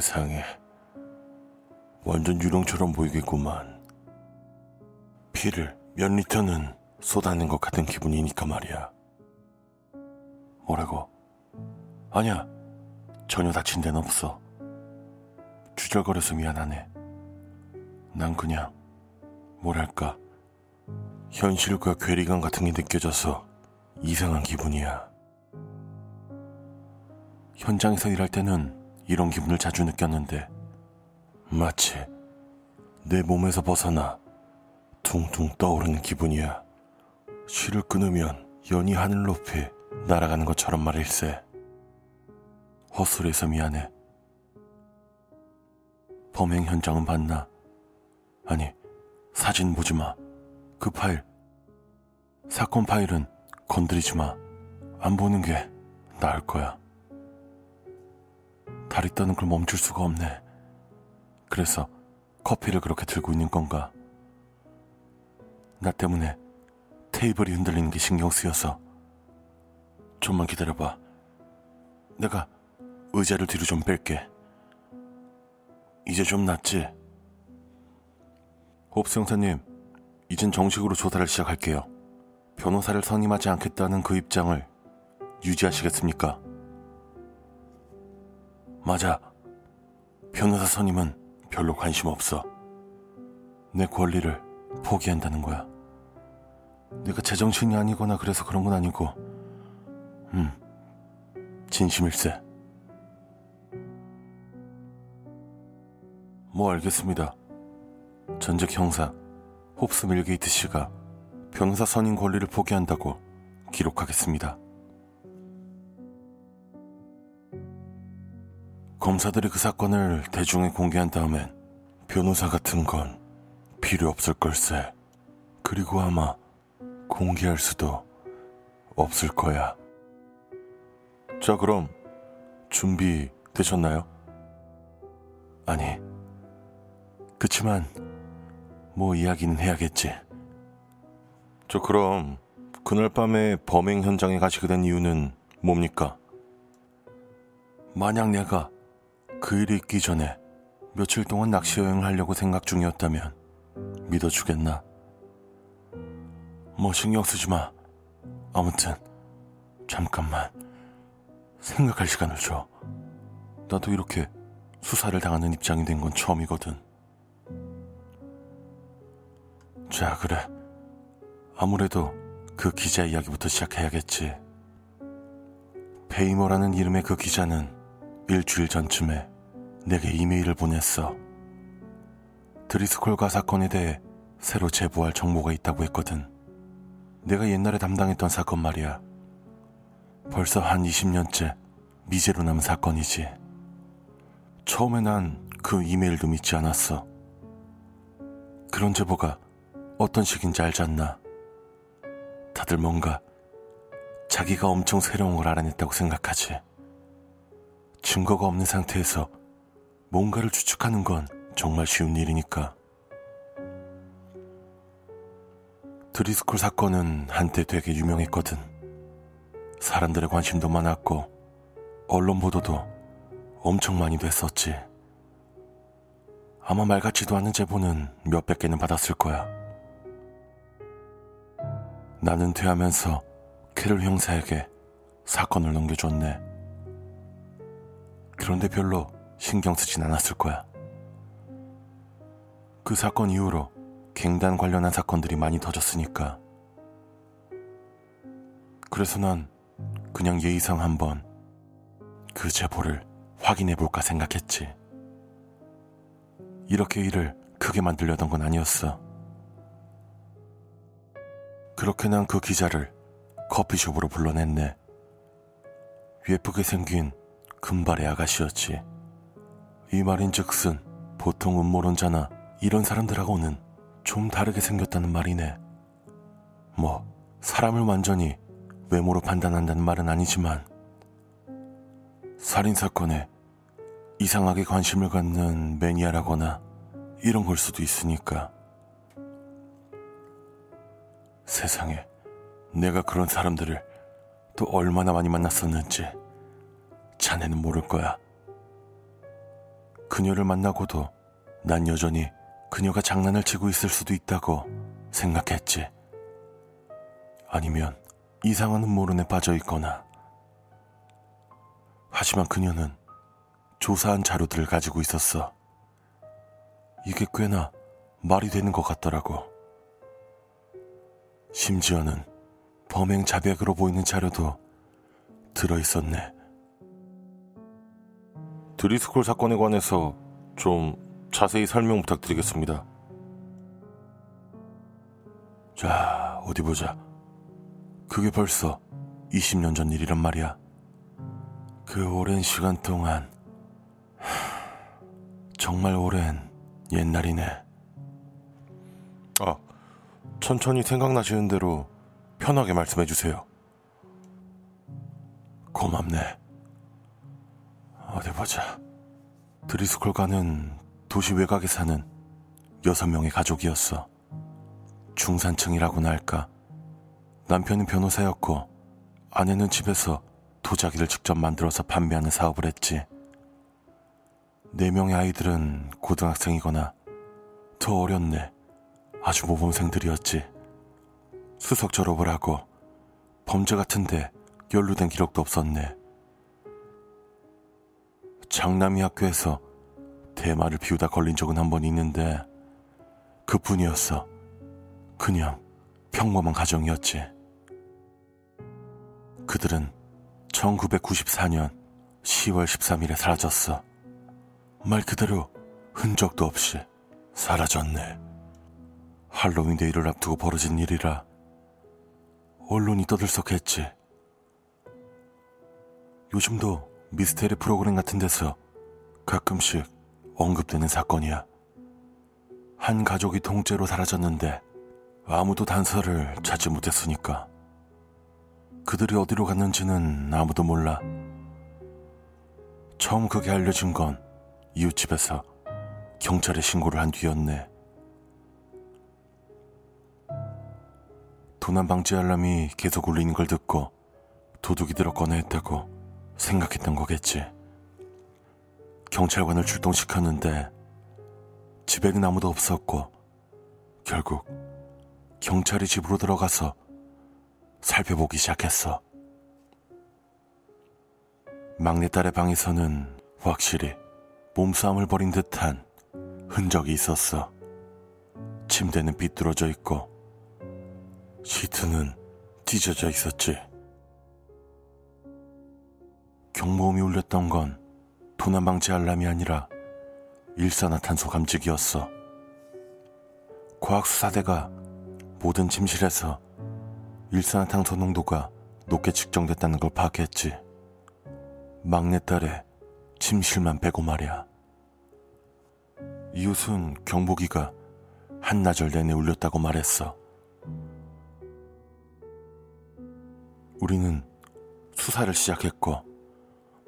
세상에 완전 유령처럼 보이겠구만. 피를 몇 리터는 쏟아낸 것 같은 기분이니까 말이야. 뭐라고? 아니야. 전혀 다친 데는 없어. 주절거려서 미안하네. 난 그냥, 뭐랄까, 현실과 괴리감 같은 게 느껴져서 이상한 기분이야. 현장에서 일할 때는 이런 기분을 자주 느꼈는데, 마치 내 몸에서 벗어나 퉁퉁 떠오르는 기분이야. 실을 끊으면 연이 하늘 높이 날아가는 것처럼 말일세. 헛소리해서 미안해. 범행 현장은 봤나? 아니, 사진 보지 마. 그 파일. 사건 파일은 건드리지 마. 안 보는 게 나을 거야. 다리 떠는 걸 멈출 수가 없네. 그래서 커피를 그렇게 들고 있는 건가? 나 때문에 테이블이 흔들리는 게 신경 쓰여서 좀만 기다려봐. 내가 의자를 뒤로 좀 뺄게. 이제 좀 낫지? 홉스 형사님, 이젠 정식으로 조사를 시작할게요. 변호사를 선임하지 않겠다는 그 입장을 유지하시겠습니까? 맞아. 변호사 선임은 별로 관심 없어. 내 권리를 포기한다는 거야. 내가 제정신이 아니거나 그래서 그런 건 아니고, 음, 진심일세. 뭐 알겠습니다. 전직 형사 홉스 밀게이트 씨가 변호사 선임 권리를 포기한다고 기록하겠습니다. 검사들이 그 사건을 대중에 공개한 다음엔 변호사 같은 건 필요 없을 걸세. 그리고 아마 공개할 수도 없을 거야. 자, 그럼 준비 되셨나요? 아니, 그치만 뭐 이야기는 해야겠지. 저 그럼 그날 밤에 범행 현장에 가시게 된 이유는 뭡니까? 만약 내가 그 일이 있기 전에 며칠 동안 낚시 여행을 하려고 생각 중이었다면 믿어주겠나? 뭐 신경 쓰지 마. 아무튼 잠깐만 생각할 시간을 줘. 나도 이렇게 수사를 당하는 입장이 된 건 처음이거든. 자, 그래. 아무래도 그 기자 이야기부터 시작해야겠지. 베이머라는 이름의 그 기자는 일주일 전쯤에 내게 이메일을 보냈어. 드리스콜과 사건에 대해 새로 제보할 정보가 있다고 했거든. 내가 옛날에 담당했던 사건 말이야. 벌써 한 20년째 미제로 남은 사건이지. 처음에 난 그 이메일도 믿지 않았어. 그런 제보가 어떤 식인지 알지 않나. 다들 뭔가 자기가 엄청 새로운 걸 알아냈다고 생각하지. 증거가 없는 상태에서 뭔가를 추측하는 건 정말 쉬운 일이니까. 드리스콜 사건은 한때 되게 유명했거든. 사람들의 관심도 많았고, 언론 보도도 엄청 많이 됐었지. 아마 말 같지도 않은 제보는 몇백 개는 받았을 거야. 나는 퇴하면서 캐롤 형사에게 사건을 넘겨줬네. 그런데 별로 신경 쓰진 않았을 거야. 그 사건 이후로 갱단 관련한 사건들이 많이 터졌으니까. 그래서 난 그냥 예의상 한번 그 제보를 확인해 볼까 생각했지. 이렇게 일을 크게 만들려던 건 아니었어. 그렇게 난 그 기자를 커피숍으로 불러냈네. 예쁘게 생긴 금발의 아가씨였지. 이 말인 즉슨 보통 음모론자나 이런 사람들하고는 좀 다르게 생겼다는 말이네. 뭐, 사람을 완전히 외모로 판단한다는 말은 아니지만, 살인 사건에 이상하게 관심을 갖는 매니아라거나 이런 걸 수도 있으니까. 세상에, 내가 그런 사람들을 또 얼마나 많이 만났었는지 자네는 모를 거야. 그녀를 만나고도 난 여전히 그녀가 장난을 치고 있을 수도 있다고 생각했지. 아니면 이상한 음모론에 빠져 있거나. 하지만 그녀는 조사한 자료들을 가지고 있었어. 이게 꽤나 말이 되는 것 같더라고. 심지어는 범행 자백으로 보이는 자료도 들어있었네. 드리스콜 사건에 관해서 좀 자세히 설명 부탁드리겠습니다. 자, 어디 보자. 그게 벌써 20년 전 일이란 말이야. 그 오랜 시간 동안 정말 오랜 옛날이네. 아, 천천히 생각나시는 대로 편하게 말씀해 주세요. 고맙네. 어디 보자. 드리스콜가는 도시 외곽에 사는 여섯 명의 가족이었어. 중산층이라고나 할까. 남편은 변호사였고 아내는 집에서 도자기를 직접 만들어서 판매하는 사업을 했지. 네 명의 아이들은 고등학생이거나 더 어렸네. 아주 모범생들이었지. 수석 졸업을 하고 범죄 같은데 연루된 기록도 없었네. 장남이 학교에서 대마를 피우다 걸린 적은 한 번 있는데 그뿐이었어. 그냥 평범한 가정이었지. 그들은 1994년 10월 13일에 사라졌어. 말 그대로 흔적도 없이 사라졌네. 할로윈 데이를 앞두고 벌어진 일이라 언론이 떠들썩했지. 요즘도 미스테리 프로그램 같은 데서 가끔씩 언급되는 사건이야. 한 가족이 통째로 사라졌는데 아무도 단서를 찾지 못했으니까. 그들이 어디로 갔는지는 아무도 몰라. 처음 그게 알려진 건 이웃집에서 경찰에 신고를 한 뒤였네. 도난 방지 알람이 계속 울리는 걸 듣고 도둑이 들어 꺼내 했다고 생각했던 거겠지. 경찰관을 출동시켰는데 집에는 아무도 없었고 결국 경찰이 집으로 들어가서 살펴보기 시작했어. 막내딸의 방에서는 확실히 몸싸움을 벌인 듯한 흔적이 있었어. 침대는 비뚤어져 있고 시트는 찢어져 있었지. 경보음이 울렸던 건 도난 방지 알람이 아니라 일산화탄소 감지기였어. 과학수사대가 모든 침실에서 일산화탄소 농도가 높게 측정됐다는 걸 파악했지. 막내딸의 침실만 빼고 말이야. 이웃은 경보기가 한나절 내내 울렸다고 말했어. 우리는 수사를 시작했고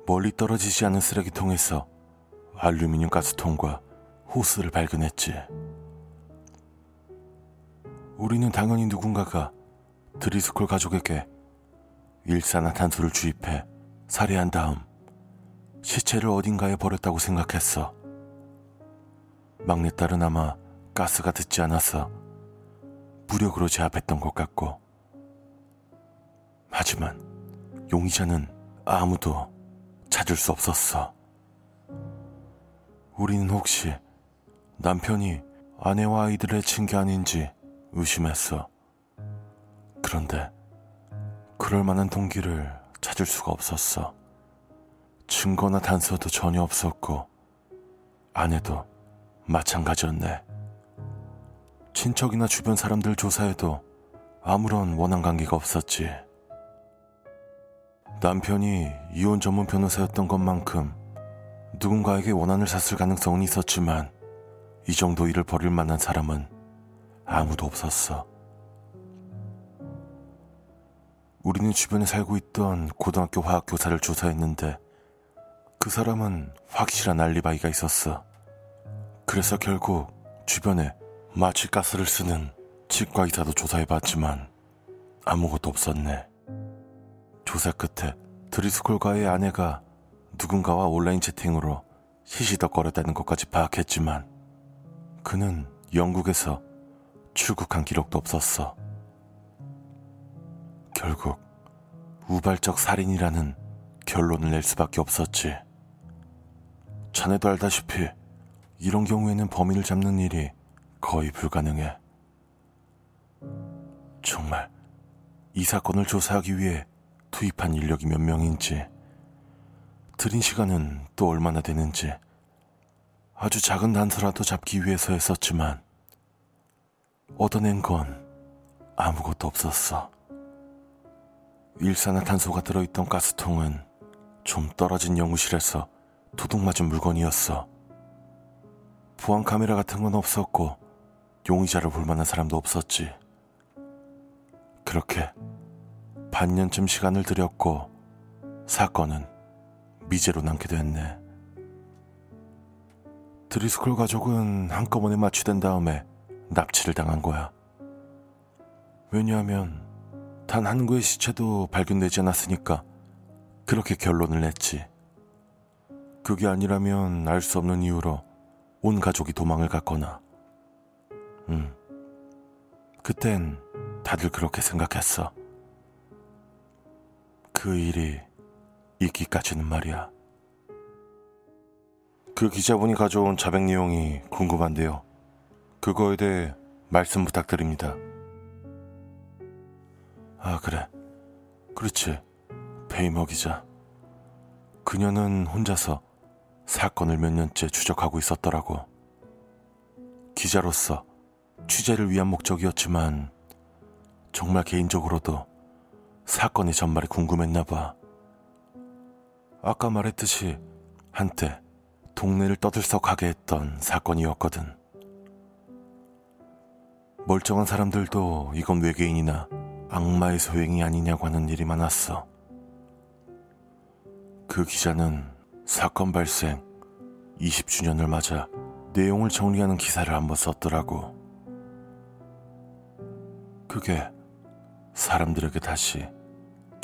멀리 떨어지지 않은 쓰레기통에서 알루미늄 가스통과 호스를 발견했지. 우리는 당연히 누군가가 드리스콜 가족에게 일산화탄소를 주입해 살해한 다음 시체를 어딘가에 버렸다고 생각했어. 막내딸은 아마 가스가 듣지 않아서 무력으로 제압했던 것 같고. 하지만 용의자는 아무도 찾을 수 없었어. 우리는 혹시 남편이 아내와 아이들을 해친 게 아닌지 의심했어. 그런데 그럴 만한 동기를 찾을 수가 없었어. 증거나 단서도 전혀 없었고, 아내도 마찬가지였네. 친척이나 주변 사람들 조사에도 아무런 원한 관계가 없었지. 남편이 이혼 전문 변호사였던 것만큼 누군가에게 원한을 샀을 가능성은 있었지만 이 정도 일을 벌일 만한 사람은 아무도 없었어. 우리는 주변에 살고 있던 고등학교 화학 교사를 조사했는데 그 사람은 확실한 알리바이가 있었어. 그래서 결국 주변에 마취가스를 쓰는 치과 의사도 조사해봤지만 아무것도 없었네. 조사 끝에 드리스콜과의 아내가 누군가와 온라인 채팅으로 시시덕거렸다는 것까지 파악했지만 그는 영국에서 출국한 기록도 없었어. 결국 우발적 살인이라는 결론을 낼 수밖에 없었지. 자네도 알다시피 이런 경우에는 범인을 잡는 일이 거의 불가능해. 정말 이 사건을 조사하기 위해 투입한 인력이 몇 명인지, 들인 시간은 또 얼마나 되는지, 아주 작은 단서라도 잡기 위해서였었지만, 얻어낸 건 아무것도 없었어. 일산화탄소가 들어있던 가스통은 좀 떨어진 연구실에서 도둑 맞은 물건이었어. 보안 카메라 같은 건 없었고 용의자를 볼 만한 사람도 없었지. 그렇게 반년쯤 시간을 들였고 사건은 미제로 남게 됐네. 드리스콜 가족은 한꺼번에 마취된 다음에 납치를 당한 거야. 왜냐하면 단 한 구의 시체도 발견되지 않았으니까 그렇게 결론을 냈지. 그게 아니라면 알 수 없는 이유로 온 가족이 도망을 갔거나, 음, 그땐 다들 그렇게 생각했어. 그 일이 있기까지는 말이야. 그 기자분이 가져온 자백 내용이 궁금한데요. 그거에 대해 말씀 부탁드립니다. 아, 그래. 그렇지. 베이머 기자. 그녀는 혼자서 사건을 몇 년째 추적하고 있었더라고. 기자로서 취재를 위한 목적이었지만 정말 개인적으로도 사건의 전말이 궁금했나 봐. 아까 말했듯이 한때 동네를 떠들썩하게 했던 사건이었거든. 멀쩡한 사람들도 이건 외계인이나 악마의 소행이 아니냐고 하는 일이 많았어. 그 기자는 사건 발생 20주년을 맞아 내용을 정리하는 기사를 한번 썼더라고. 그게 사람들에게 다시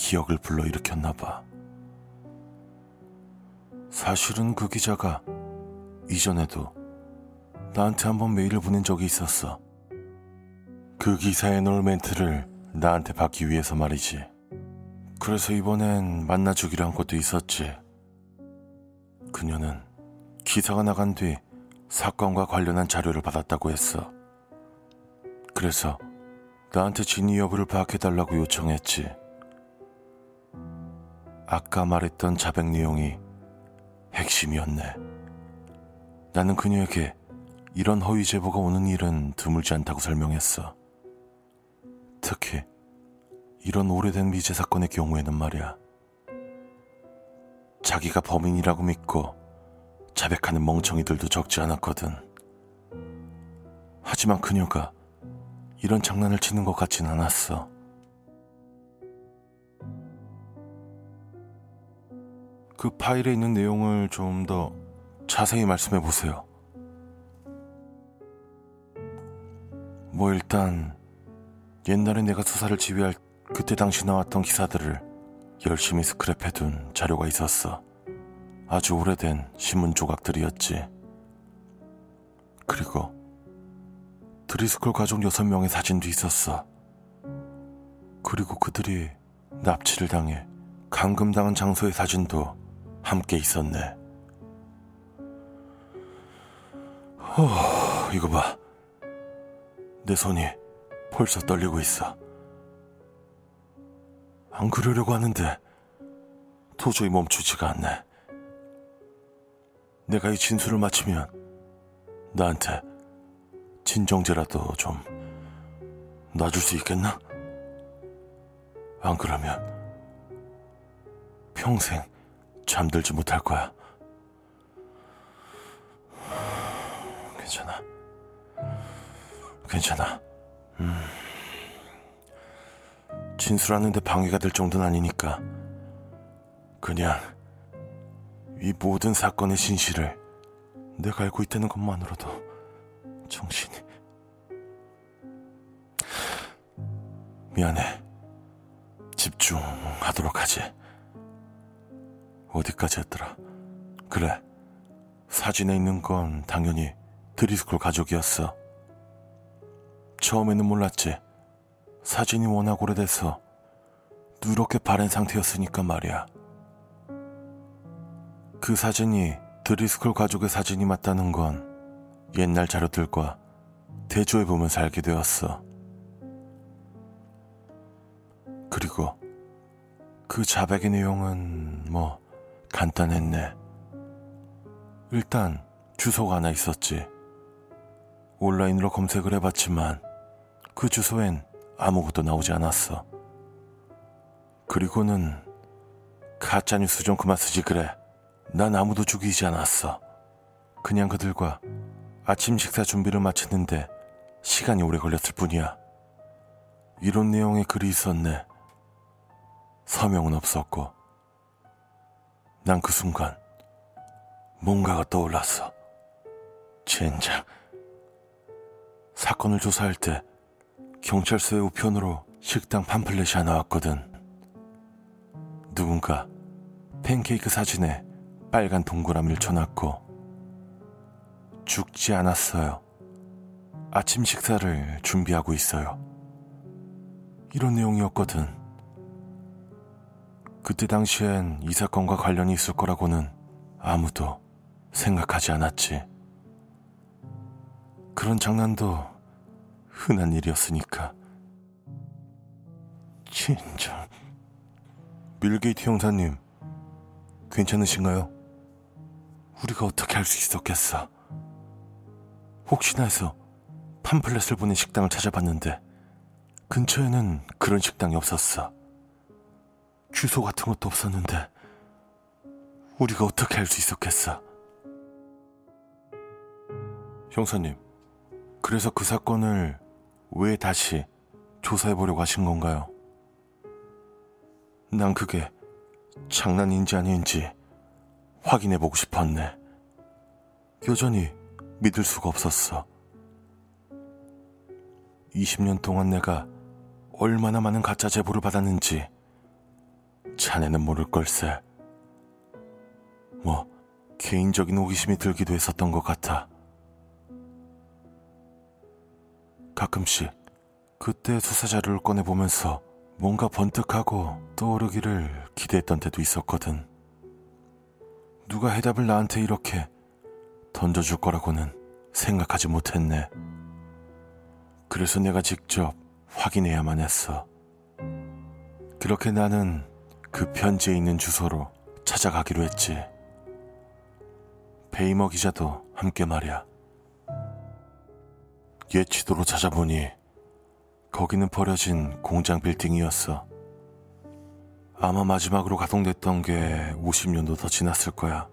기억을 불러일으켰나 봐. 사실은 그 기자가 이전에도 나한테 한번 메일을 보낸 적이 있었어. 그 기사에 넣을 멘트를 나한테 받기 위해서 말이지. 그래서 이번엔 만나주기로 한 것도 있었지. 그녀는 기사가 나간 뒤 사건과 관련한 자료를 받았다고 했어. 그래서 나한테 진위 여부를 파악해달라고 요청했지. 아까 말했던 자백 내용이 핵심이었네. 나는 그녀에게 이런 허위 제보가 오는 일은 드물지 않다고 설명했어. 특히 이런 오래된 미제 사건의 경우에는 말이야. 자기가 범인이라고 믿고 자백하는 멍청이들도 적지 않았거든. 하지만 그녀가 이런 장난을 치는 것 같진 않았어. 그 파일에 있는 내용을 좀 더 자세히 말씀해 보세요. 뭐 일단 옛날에 내가 수사를 지휘할 그때 당시 나왔던 기사들을 열심히 스크랩해둔 자료가 있었어. 아주 오래된 신문 조각들이었지. 그리고 드리스콜 가족 6명의 사진도 있었어. 그리고 그들이 납치를 당해 감금당한 장소의 사진도 함께 있었네. 어, 이거 봐. 내 손이 벌써 떨리고 있어. 안 그러려고 하는데 도저히 멈추지가 않네. 내가 이 진술을 마치면 나한테 진정제라도 좀 놔줄 수 있겠나? 안 그러면 평생 잠들지 못할 거야. 괜찮아. 괜찮아. 음. 진술하는데 방해가 될 정도는 아니니까. 그냥 이 모든 사건의 진실을 내가 알고 있다는 것만으로도 정신이. 미안해. 집중. 하도록 하지. 어디까지 했더라? 그래. 사진에 있는 건 당연히 드리스쿨 가족이었어. 처음에는 몰랐지. 사진이 워낙 오래돼서 누렇게 바랜 상태였으니까 말이야. 그 사진이 드리스쿨 가족의 사진이 맞다는 건 옛날 자료들과 대조해 보면서 알게 되었어. 그리고 그 자백의 내용은 뭐 간단했네. 일단 주소가 하나 있었지. 온라인으로 검색을 해봤지만 그 주소엔 아무것도 나오지 않았어. 그리고는 가짜뉴스 좀 그만 쓰지 그래. 난 아무도 죽이지 않았어. 그냥 그들과 아침 식사 준비를 마쳤는데 시간이 오래 걸렸을 뿐이야. 이런 내용의 글이 있었네. 서명은 없었고, 난 그 순간 뭔가가 떠올랐어. 젠장. 사건을 조사할 때 경찰서의 우편으로 식당 팜플렛이 하나 왔거든. 누군가 팬케이크 사진에 빨간 동그라미를 쳐놨고 죽지 않았어요. 아침 식사를 준비하고 있어요. 이런 내용이었거든. 그때 당시엔 이 사건과 관련이 있을 거라고는 아무도 생각하지 않았지. 그런 장난도 흔한 일이었으니까. 진짜. 밀게이트 형사님, 괜찮으신가요? 우리가 어떻게 할 수 있었겠어? 혹시나 해서 팜플렛을 보낸 식당을 찾아봤는데 근처에는 그런 식당이 없었어. 주소 같은 것도 없었는데 우리가 어떻게 할수 있었겠어? 형사님, 그래서 그 사건을 왜 다시 조사해 보려고 하신 건가요? 난 그게 장난인지 아닌지 확인해 보고 싶었네. 여전히 믿을 수가 없었어. 20년 동안 내가 얼마나 많은 가짜 제보를 받았는지 자네는 모를 걸세. 뭐 개인적인 호기심이 들기도 했었던 것 같아. 가끔씩 그때 수사 자료를 꺼내보면서 뭔가 번뜩하고 떠오르기를 기대했던 때도 있었거든. 누가 해답을 나한테 이렇게 던져줄 거라고는 생각하지 못했네. 그래서 내가 직접 확인해야만 했어. 그렇게 나는 그 편지에 있는 주소로 찾아가기로 했지. 베이머 기자도 함께 말이야. 옛 지도로 찾아보니 거기는 버려진 공장 빌딩이었어. 아마 마지막으로 가동됐던 게 50년도 더 지났을 거야.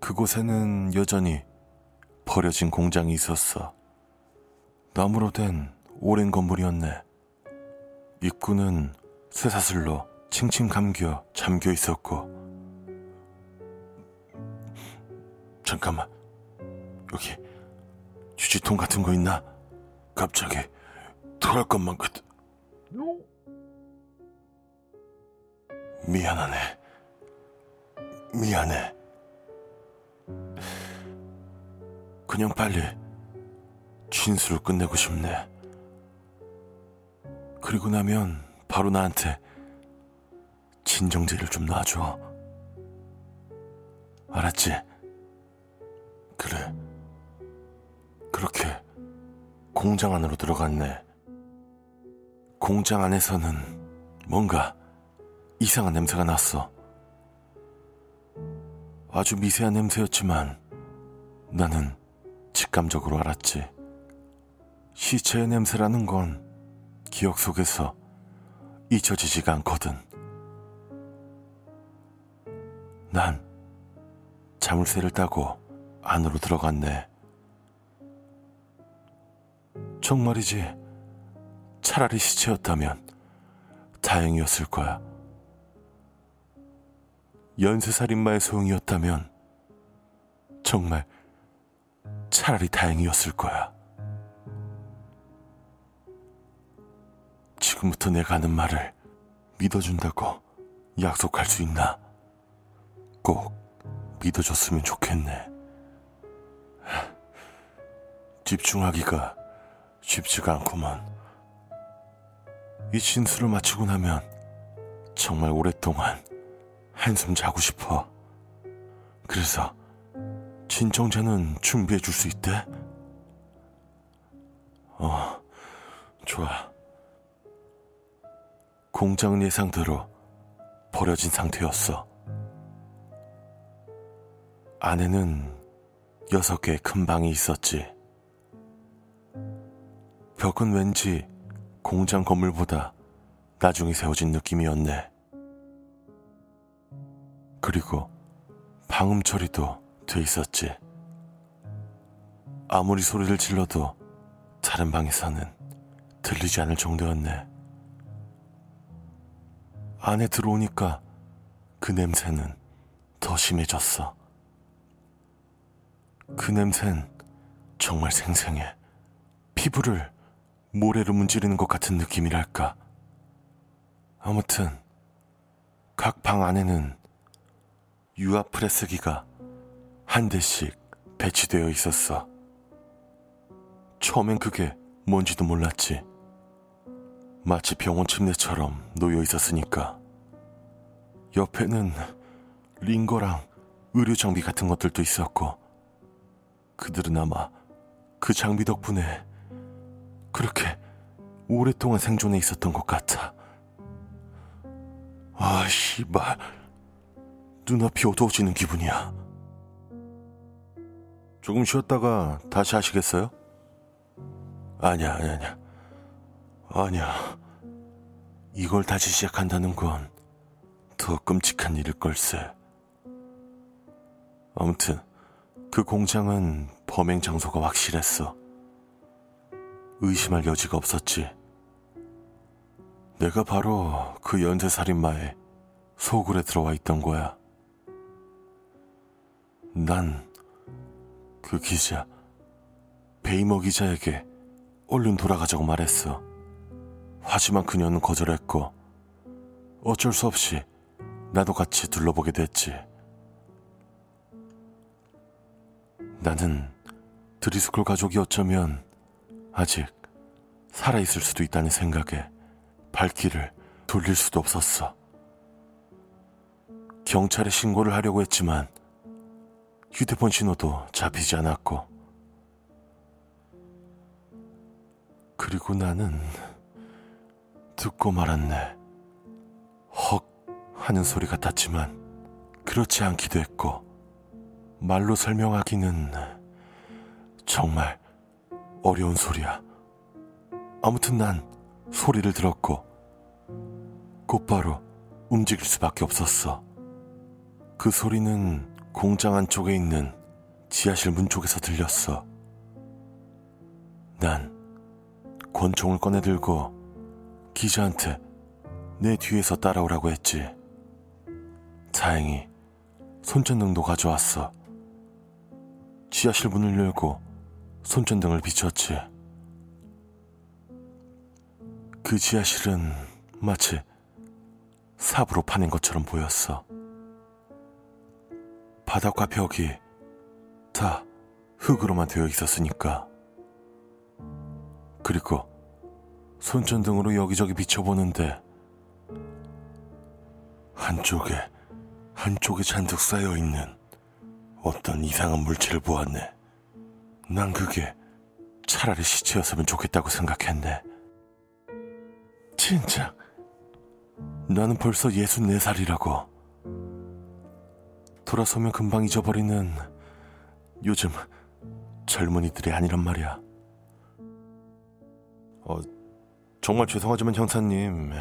그곳에는 여전히 버려진 공장이 있었어. 나무로 된 오랜 건물이었네. 입구는 쇠사슬로 칭칭 감겨 잠겨 있었고. 잠깐만, 여기 휴지통 같은 거 있나? 갑자기 토할 것만 같. 미안하네. 미안해. 그냥 빨리 진술을 끝내고 싶네. 그리고 나면 바로 나한테 진정제를 좀 놔줘. 알았지? 그래. 그렇게 공장 안으로 들어갔네. 공장 안에서는 뭔가 이상한 냄새가 났어. 아주 미세한 냄새였지만 나는 직감적으로 알았지. 시체의 냄새라는 건 기억 속에서 잊혀지지가 않거든. 난 자물쇠를 따고 안으로 들어갔네. 정말이지. 차라리 시체였다면 다행이었을 거야. 연쇄살인마의 소용이었다면 정말 차라리 다행이었을 거야. 지금부터 내가 하는 말을 믿어준다고 약속할 수 있나? 꼭 믿어줬으면 좋겠네. 집중하기가 쉽지가 않구만. 이 진술을 마치고 나면 정말 오랫동안 한숨 자고 싶어. 그래서 진정제는 준비해 줄 수 있대? 어, 좋아. 공장은 예상대로 버려진 상태였어. 안에는 여섯 개의 큰 방이 있었지. 벽은 왠지 공장 건물보다 나중에 세워진 느낌이었네. 그리고 방음 처리도 돼 있었지. 아무리 소리를 질러도 다른 방에서는 들리지 않을 정도였네. 안에 들어오니까 그 냄새는 더 심해졌어. 그 냄새는 정말 생생해. 피부를 모래로 문지르는 것 같은 느낌이랄까. 아무튼 각 방 안에는 유압 프레스기가 한 대씩 배치되어 있었어. 처음엔 그게 뭔지도 몰랐지. 마치 병원 침대처럼 놓여 있었으니까. 옆에는 링거랑 의료 장비 같은 것들도 있었고, 그들은 아마 그 장비 덕분에 그렇게 오랫동안 생존해 있었던 것 같아. 아, 씨발. 눈앞이 어두워지는 기분이야. 조금 쉬었다가 다시 하시겠어요? 아니야, 아니야, 아니야. 아니야. 이걸 다시 시작한다는 건 더 끔찍한 일일 걸세. 아무튼 그 공장은 범행 장소가 확실했어. 의심할 여지가 없었지. 내가 바로 그 연쇄살인마의 소굴에 들어와 있던 거야. 난 그 기자, 베이머 기자에게 얼른 돌아가자고 말했어. 하지만 그녀는 거절했고 어쩔 수 없이 나도 같이 둘러보게 됐지. 나는 드리스콜 가족이 어쩌면 아직 살아있을 수도 있다는 생각에 발길을 돌릴 수도 없었어. 경찰에 신고를 하려고 했지만 휴대폰 신호도 잡히지 않았고 그리고 나는 듣고 말았네. 헉 하는 소리 같았지만 그렇지 않기도 했고 말로 설명하기는 정말 어려운 소리야. 아무튼 난 소리를 들었고 곧바로 움직일 수밖에 없었어. 그 소리는 공장 안쪽에 있는 지하실 문 쪽에서 들렸어. 난 권총을 꺼내 들고 기자한테 내 뒤에서 따라오라고 했지. 다행히 손전등도 가져왔어. 지하실 문을 열고 손전등을 비췄지. 그 지하실은 마치 삽으로 파낸 것처럼 보였어. 바닥과 벽이 다 흙으로만 되어 있었으니까. 그리고 손전등으로 여기저기 비춰보는데 한쪽에 한쪽에 잔뜩 쌓여 있는 어떤 이상한 물체를 보았네. 난 그게 차라리 시체였으면 좋겠다고 생각했네. 진짜 나는 벌써 64살이라고. 돌아서면 금방 잊어버리는 요즘 젊은이들이 아니란 말이야. 어, 정말 죄송하지만 형사님,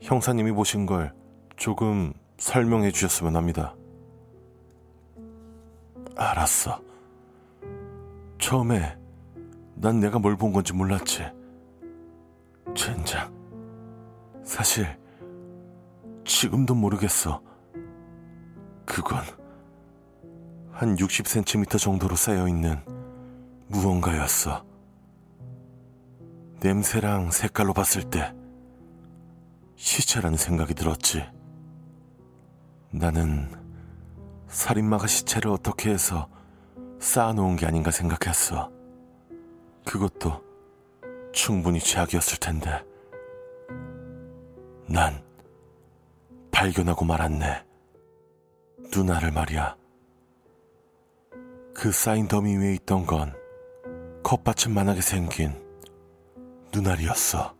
형사님이 보신 걸 조금 설명해 주셨으면 합니다. 알았어. 처음에 난 내가 뭘 본 건지 몰랐지. 젠장. 사실 지금도 모르겠어. 그건 한 60cm 정도로 쌓여 있는 무언가였어. 냄새랑 색깔로 봤을 때 시체라는 생각이 들었지. 나는 살인마가 시체를 어떻게 해서 쌓아놓은 게 아닌가 생각했어. 그것도 충분히 죄악이었을 텐데. 난 발견하고 말았네. 누나를 말이야. 그 쌓인 더미 위에 있던 건 컵받침만하게 생긴 누나리였어.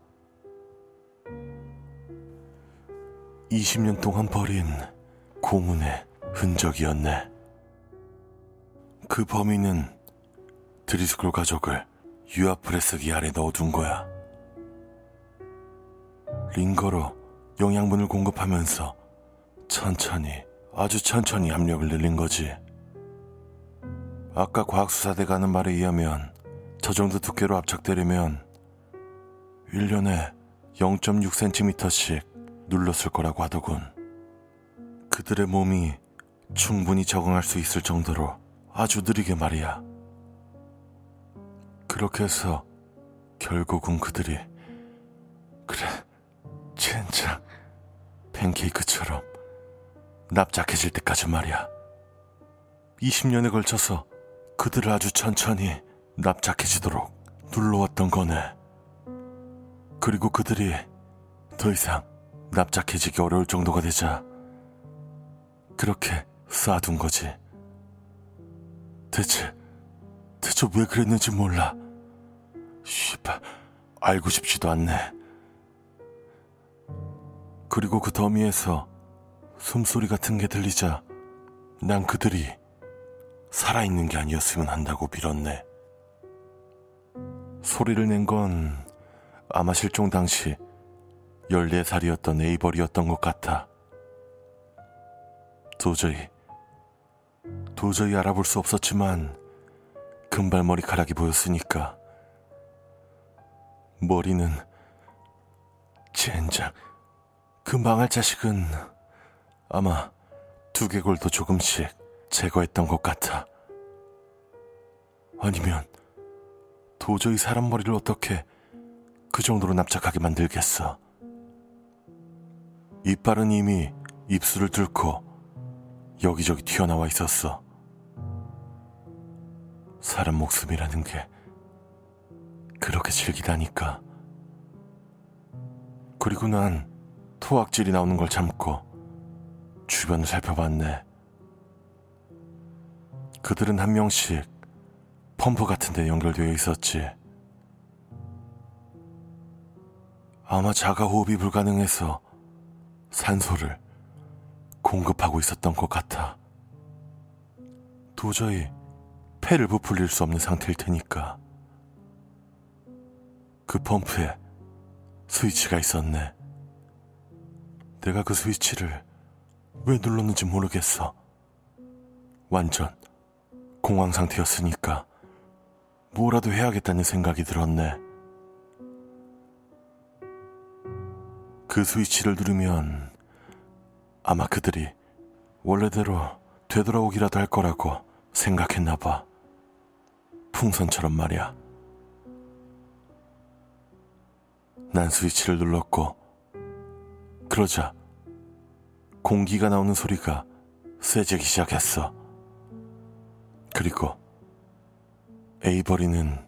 20년 동안 버린 고문의 흔적이었네. 그 범인은 드리스콜 가족을 유아 프레스기 아래 넣어둔 거야. 링거로 영양분을 공급하면서 천천히, 아주 천천히 압력을 늘린 거지. 아까 과학수사대가 하는 말에 의하면 저 정도 두께로 압착되려면 1년에 0.6cm씩 눌렀을 거라고 하더군. 그들의 몸이 충분히 적응할 수 있을 정도로 아주 느리게 말이야. 그렇게 해서 결국은 그들이 그래 젠장 팬케이크처럼 납작해질 때까지 말이야. 20년에 걸쳐서 그들을 아주 천천히 납작해지도록 눌러왔던 거네. 그리고 그들이 더 이상 납작해지기 어려울 정도가 되자 그렇게 쌓아둔 거지. 대체, 대체 왜 그랬는지 몰라. 씨발, 알고 싶지도 않네. 그리고 그 더미에서 숨소리 같은 게 들리자 난 그들이 살아있는 게 아니었으면 한다고 빌었네. 소리를 낸 건 아마 실종 당시 14살이었던 에이벌이었던 것 같아. 도저히, 도저히 알아볼 수 없었지만 금발 머리카락이 보였으니까 머리는 젠장 그 망할 자식은 아마 두개골도 조금씩 제거했던 것 같아. 아니면 도저히 사람 머리를 어떻게 그 정도로 납작하게 만들겠어. 이빨은 이미 입술을 뚫고 여기저기 튀어나와 있었어. 사람 목숨이라는 게 그렇게 질기다니까. 그리고 난 토악질이 나오는 걸 참고 주변을 살펴봤네. 그들은 한 명씩 펌프 같은 데 연결되어 있었지. 아마 자가 호흡이 불가능해서 산소를 공급하고 있었던 것 같아. 도저히 폐를 부풀릴 수 없는 상태일 테니까. 그 펌프에 스위치가 있었네. 내가 그 스위치를 왜 눌렀는지 모르겠어. 완전 공황 상태였으니까 뭐라도 해야겠다는 생각이 들었네. 그 스위치를 누르면 아마 그들이 원래대로 되돌아오기라도 할 거라고 생각했나 봐. 풍선처럼 말이야. 난 스위치를 눌렀고 그러자 공기가 나오는 소리가 세지기 시작했어. 그리고 에이버리는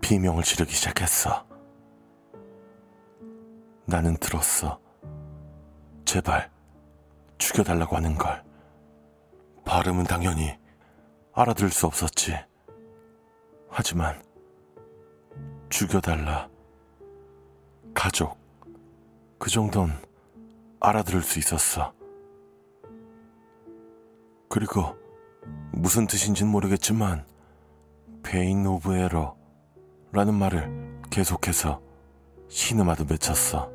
비명을 지르기 시작했어. 나는 들었어. 제발 죽여달라고 하는 걸. 발음은 당연히 알아들을 수 없었지. 하지만 죽여달라. 가족. 그 정도는 알아들을 수 있었어. 그리고 무슨 뜻인진 모르겠지만 페인 오브 에러라는 말을 계속해서 시네마도 맺혔어.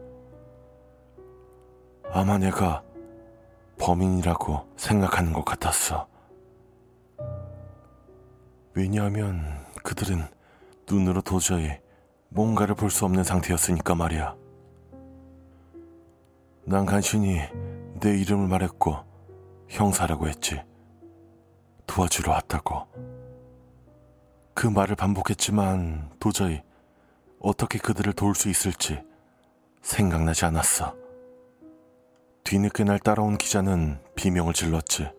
아마 내가 범인이라고 생각하는 것 같았어. 왜냐하면 그들은 눈으로 도저히 뭔가를 볼 수 없는 상태였으니까 말이야. 난 간신히 내 이름을 말했고 형사라고 했지. 도와주러 왔다고. 그 말을 반복했지만 도저히 어떻게 그들을 도울 수 있을지 생각나지 않았어. 뒤늦게 날 따라온 기자는 비명을 질렀지.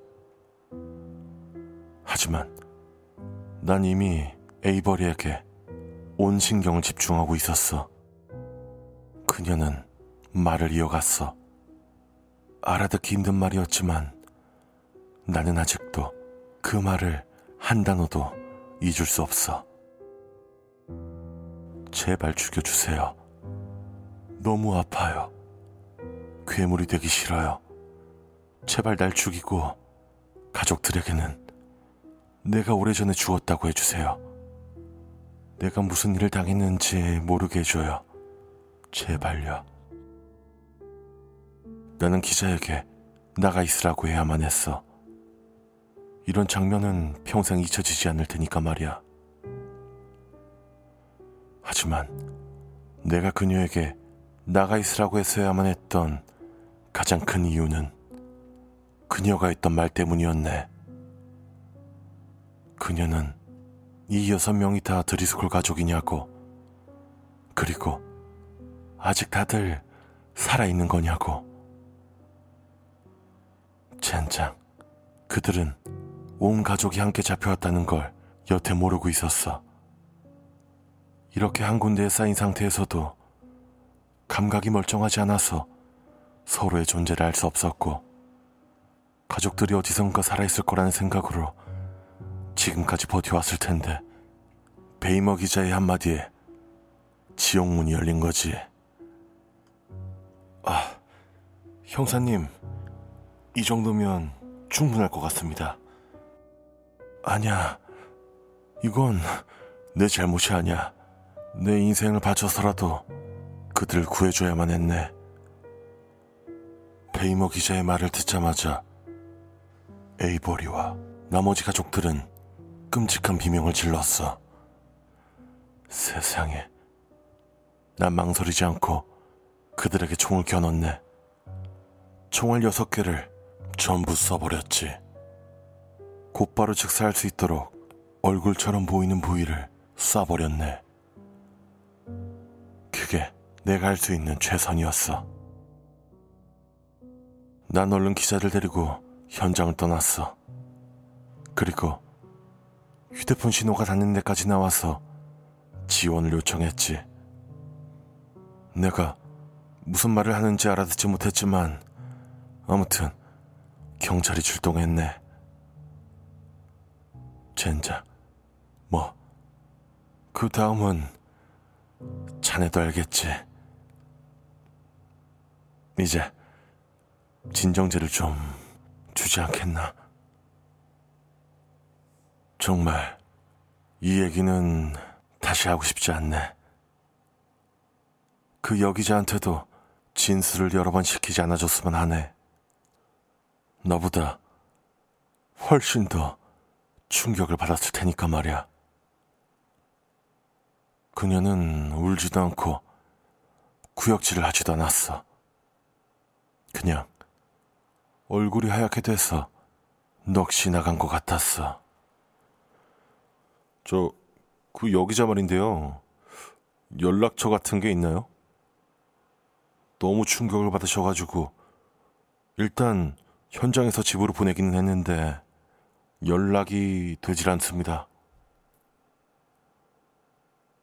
하지만 난 이미 에이버리에게 온 신경을 집중하고 있었어. 그녀는 말을 이어갔어. 알아듣기 힘든 말이었지만 나는 아직도 그 말을 한 단어도 잊을 수 없어. 제발 죽여주세요. 너무 아파요. 괴물이 되기 싫어요. 제발 날 죽이고 가족들에게는 내가 오래전에 죽었다고 해주세요. 내가 무슨 일을 당했는지 모르게 해줘요. 제발요. 나는 기자에게 나가 있으라고 해야만 했어. 이런 장면은 평생 잊혀지지 않을 테니까 말이야. 하지만 내가 그녀에게 나가 있으라고 했어야만 했던 가장 큰 이유는 그녀가 했던 말 때문이었네. 그녀는 이 여섯 명이 다 드리스콜 가족이냐고. 그리고 아직 다들 살아있는 거냐고. 젠장, 그들은 온 가족이 함께 잡혀왔다는 걸 여태 모르고 있었어. 이렇게 한 군데에 쌓인 상태에서도 감각이 멀쩡하지 않아서 서로의 존재를 알 수 없었고, 가족들이 어디선가 살아있을 거라는 생각으로 지금까지 버텨왔을 텐데, 베이머 기자의 한마디에 지옥문이 열린 거지. 아, 형사님, 이 정도면 충분할 것 같습니다. 아니야, 이건 내 잘못이 아니야. 내 인생을 바쳐서라도 그들을 구해줘야만 했네. 베이머 기자의 말을 듣자마자 에이버리와 나머지 가족들은 끔찍한 비명을 질렀어. 세상에. 난 망설이지 않고 그들에게 총을 겨눴네. 총알 여섯 개를 전부 써버렸지. 곧바로 즉사할 수 있도록 얼굴처럼 보이는 부위를 쏴버렸네. 그게 내가 할 수 있는 최선이었어. 난 얼른 기자를 데리고 현장을 떠났어. 그리고 휴대폰 신호가 닿는 데까지 나와서 지원을 요청했지. 내가 무슨 말을 하는지 알아듣지 못했지만 아무튼 경찰이 출동했네. 젠장. 뭐, 그 다음은 자네도 알겠지. 이제 진정제를 좀 주지 않겠나? 정말 이 얘기는 다시 하고 싶지 않네. 그 여기자한테도 진술을 여러 번 시키지 않아줬으면 하네. 너보다 훨씬 더 충격을 받았을 테니까 말이야. 그녀는 울지도 않고 구역질을 하지도 않았어. 그냥 얼굴이 하얗게 돼서 넋이 나간 것 같았어. 저, 그 여기자 말인데요. 연락처 같은 게 있나요? 너무 충격을 받으셔가지고, 일단 현장에서 집으로 보내기는 했는데, 연락이 되질 않습니다.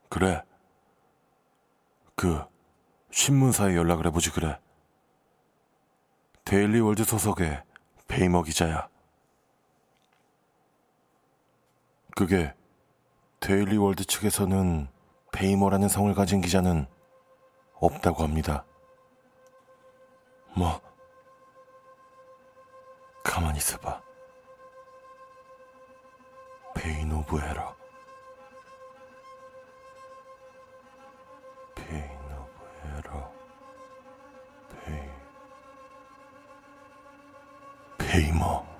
그래. 그, 신문사에 연락을 해보지, 그래. 데일리 월드 소속의 베이머 기자야. 그게 데일리 월드 측에서는 베이머라는 성을 가진 기자는 없다고 합니다. 뭐, 가만히 있어봐. Bane of error. 오브 에러. 베이. 베이머.